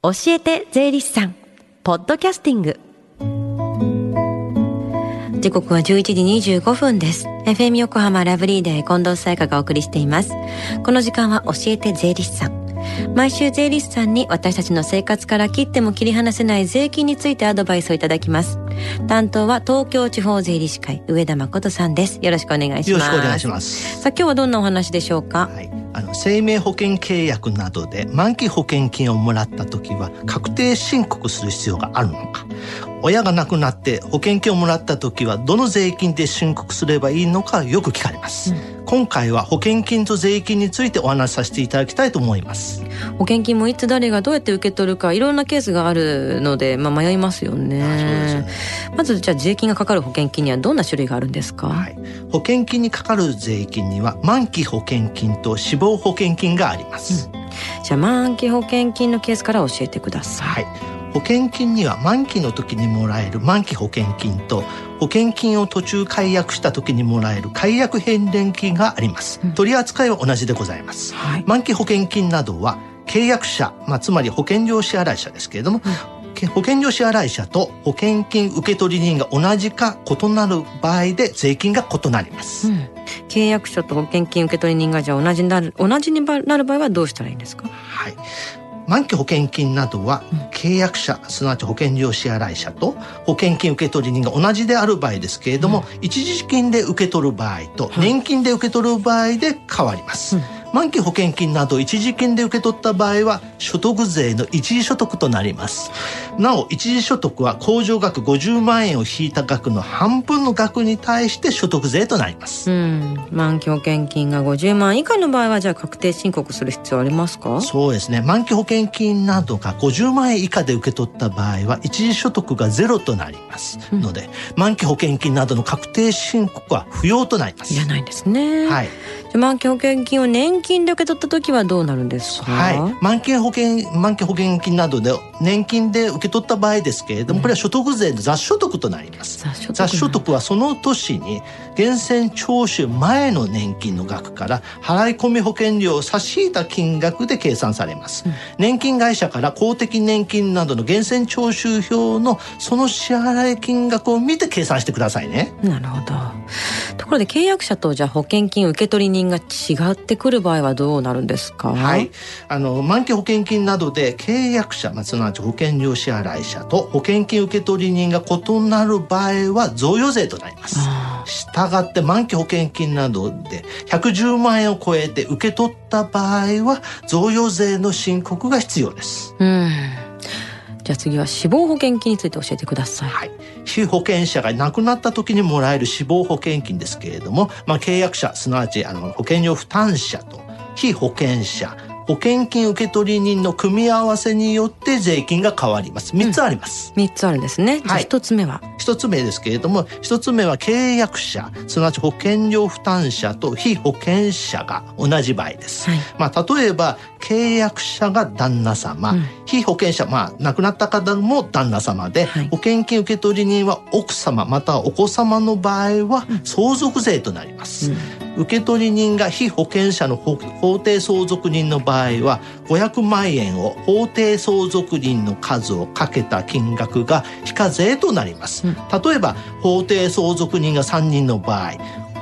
教えて税理士さん。ポッドキャスティング。時刻は11時25分です。FM 横浜ラブリーデー近藤沙耶香がお送りしています。この時間は教えて税理士さん。毎週税理士さんに私たちの生活から切っても切り離せない税金についてアドバイスをいただきます。担当は東京地方税理士会上田誠さんです。よろしくお願いします。よろしくお願いします。さあ今日はどんなお話でしょうか、はい、あの生命保険契約などで満期保険金をもらった時は確定申告する必要があるのか。親が亡くなって保険金をもらった時はどの税金で申告すればいいのかよく聞かれます、うん、今回は保険金と税金についてお話しさせていただきたいと思います。保険金もいつ誰がどうやって受け取るかいろんなケースがあるので、まあ、迷いますよね、ね、まずじゃあ税金がかかる保険金にはどんな種類があるんですか、はい、保険金にかかる税金には満期保険金と死亡保険金があります、うん、じゃあ満期保険金のケースから教えてください、はい保険金には満期の時にもらえる満期保険金と保険金を途中解約した時にもらえる解約返礼金があります、うん、取り扱いは同じでございます、はい、満期保険金などは契約者、まあ、つまり保険料支払者ですけれども、うん、保険料支払者と保険金受取人が同じか異なる場合で税金が異なります、うん、契約者と保険金受取人がじゃあ同じになる同じになる場合はどうしたらいいんですか？はい満期保険金などは契約者、すなわち保険料支払者と保険金受取人が同じである場合ですけれども、一時金で受け取る場合と年金で受け取る場合で変わります。満期保険金など一時金で受け取った場合は所得税の一時所得となります。なお一時所得は控除額50万円を引いた額の半分の額に対して所得税となります。うん。満期保険金が50万以下の場合はじゃあ確定申告する必要ありますか？そうですね。満期保険金などが50万円以下で受け取った場合は一時所得がゼロとなります。ので、うん、満期保険金などの確定申告は不要となります。いらないんですね。はい満期保険金を年金で受け取った時はどうなるんですか？はい、満期保険満期保険金などで年金で受け取った場合ですけれども、これは所得税の雑所得となります。雑所得はその年に源泉徴収前の年金の額から払い込み保険料を差し引いた金額で計算されます。うん、年金会社から公的年金などの源泉徴収表のその支払い金額を見て計算してくださいね。なるほど。ところで契約者とじゃあ保険金受取人が違ってくる場合はどうなるんですか？はい。あの満期保険金などで契約者、まあ、すなわち保険料支払者と保険金受取人が異なる場合は贈与税となります。したがって満期保険金などで110万円を超えて受け取った場合は贈与税の申告が必要です。うん。じゃあ次は死亡保険金について教えてください。はい。被保険者が亡くなった時にもらえる死亡保険金ですけれども、まあ、契約者、すなわちあの保険料負担者と被保険者、保険金受取人の組み合わせによって税金が変わります。三つあります。三、うん、つあるんですね。はい。一つ目は？一つ目ですけれども、一つ目は契約者、すなわち保険料負担者と被保険者が同じ場合です。はい、まあ、例えば、契約者が旦那様、うん、被保険者、まあ、亡くなった方も旦那様で、はい、保険金受取人は奥様、またはお子様の場合は相続税となります。うん受取人が被保険者の法定相続人の場合は500万円を法定相続人の数をかけた金額が非課税となります。例えば法定相続人が3人の場合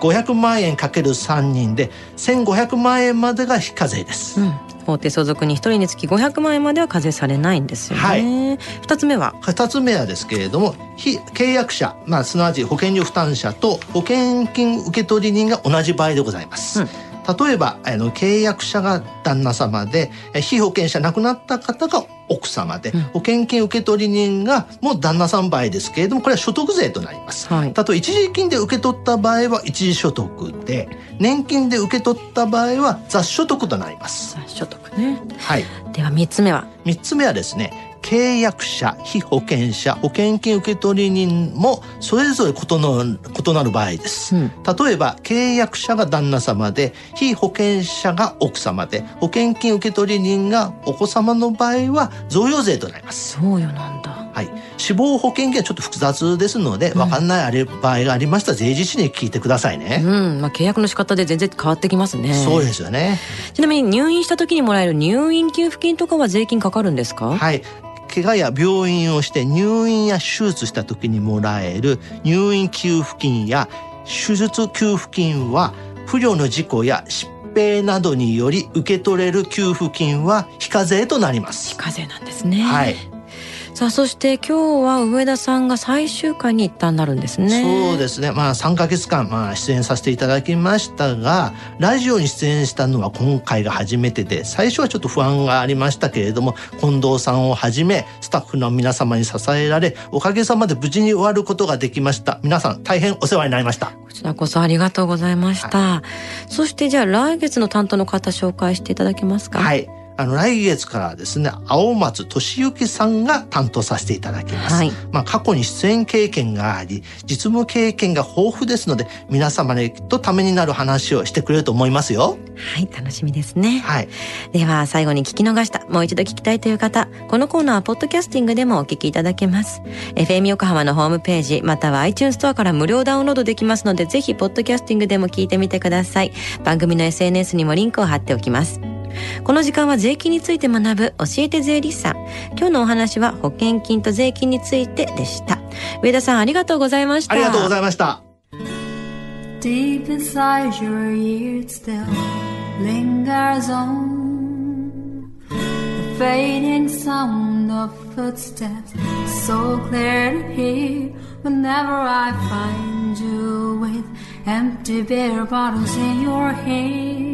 500万円かける3人で1500万円までが非課税です。うん法定相続人1人につき500万円までは課税されないんですよね。はい、2つ目は？2つ目はですけれども非契約者、まあ、すなわち保険料負担者と保険金受取人が同じ場合でございます。うん例えばあの契約者が旦那様で被保険者亡くなった方が奥様で、うん、保険金受取人がもう旦那さん場合ですけれどもこれは所得税となります。はい、例えば一時金で受け取った場合は一時所得で年金で受け取った場合は雑所得となります。雑所得ね。はい。では三つ目は？三つ目はですね契約者、被保険者、保険金受取人もそれぞれ異なる異なる場合です、うん、例えば契約者が旦那様で、被保険者が奥様で、保険金受取人がお子様の場合は贈与税となります。贈与なんだ。は。死亡保険金はちょっと複雑ですので、わ、かんない場合がありましたら、税理士に聞いてくださいね。うん、まあ契約の仕方で全然変わってきますね。そうですよね。ちなみに入院した時にもらえる入院給付金とかは税金かかるんですか？はい。怪我や病院をして入院や手術した時にもらえる入院給付金や手術給付金は不慮の事故や疾病などにより受け取れる給付金は非課税となります。非課税なんですね。はい。さあそして今日は上田さんが最終回に一旦なるんですね。そうですね。まあ3か月間、まあ、出演させていただきましたがラジオに出演したのは今回が初めてで最初はちょっと不安がありましたけれども近藤さんをはじめスタッフの皆様に支えられおかげさまで無事に終わることができました。皆さん大変お世話になりました。こちらこそありがとうございました、はい、そしてじゃあ来月の担当の方紹介していただけますか？はいあの、来月からですね、青松俊之さんが担当させていただきます。はい、まあ、過去に出演経験があり、実務経験が豊富ですので、皆様にとためになる話をしてくれると思いますよ。はい、楽しみですね。はい。では、最後に聞き逃した、もう一度聞きたいという方、このコーナーはポッドキャスティングでもお聞きいただけます。FM 横浜のホームページ、または iTunes ストアから無料ダウンロードできますので、ぜひ、ポッドキャスティングでも聞いてみてください。番組の SNS にもリンクを貼っておきます。この時間は税金について学ぶ教えて税理士さん。今日のお話は保険金と税金についてでした。上田さんありがとうございました。ありがとうございました。Deep inside your ears still lingers on the fading sound of footsteps so clear to hear whenever I find you with empty beer bottles in your hand.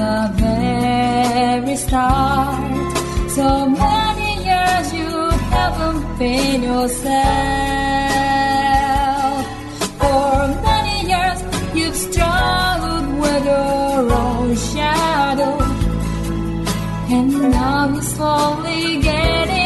the very start. So many years you haven't been yourself. For many years you've struggled with your own shadow. And now you're slowly getting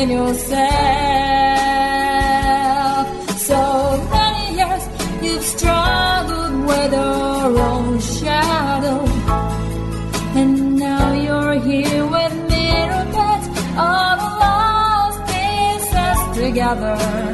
in yourself. So many years you've struggled with your own shadow, and now you're here with bits of lost pieces together.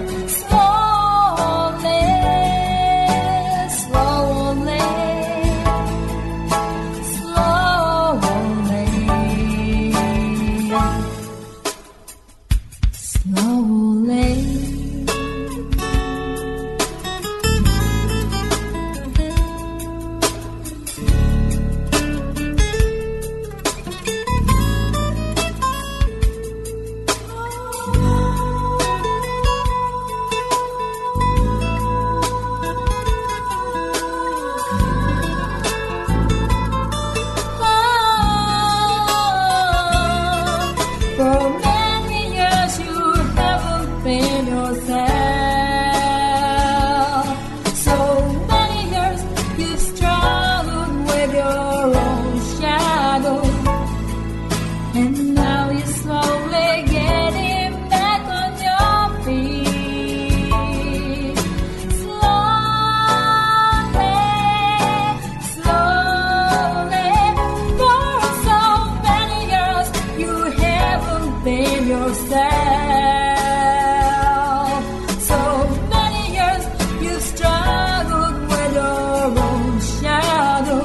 shadow,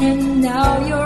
and now you're.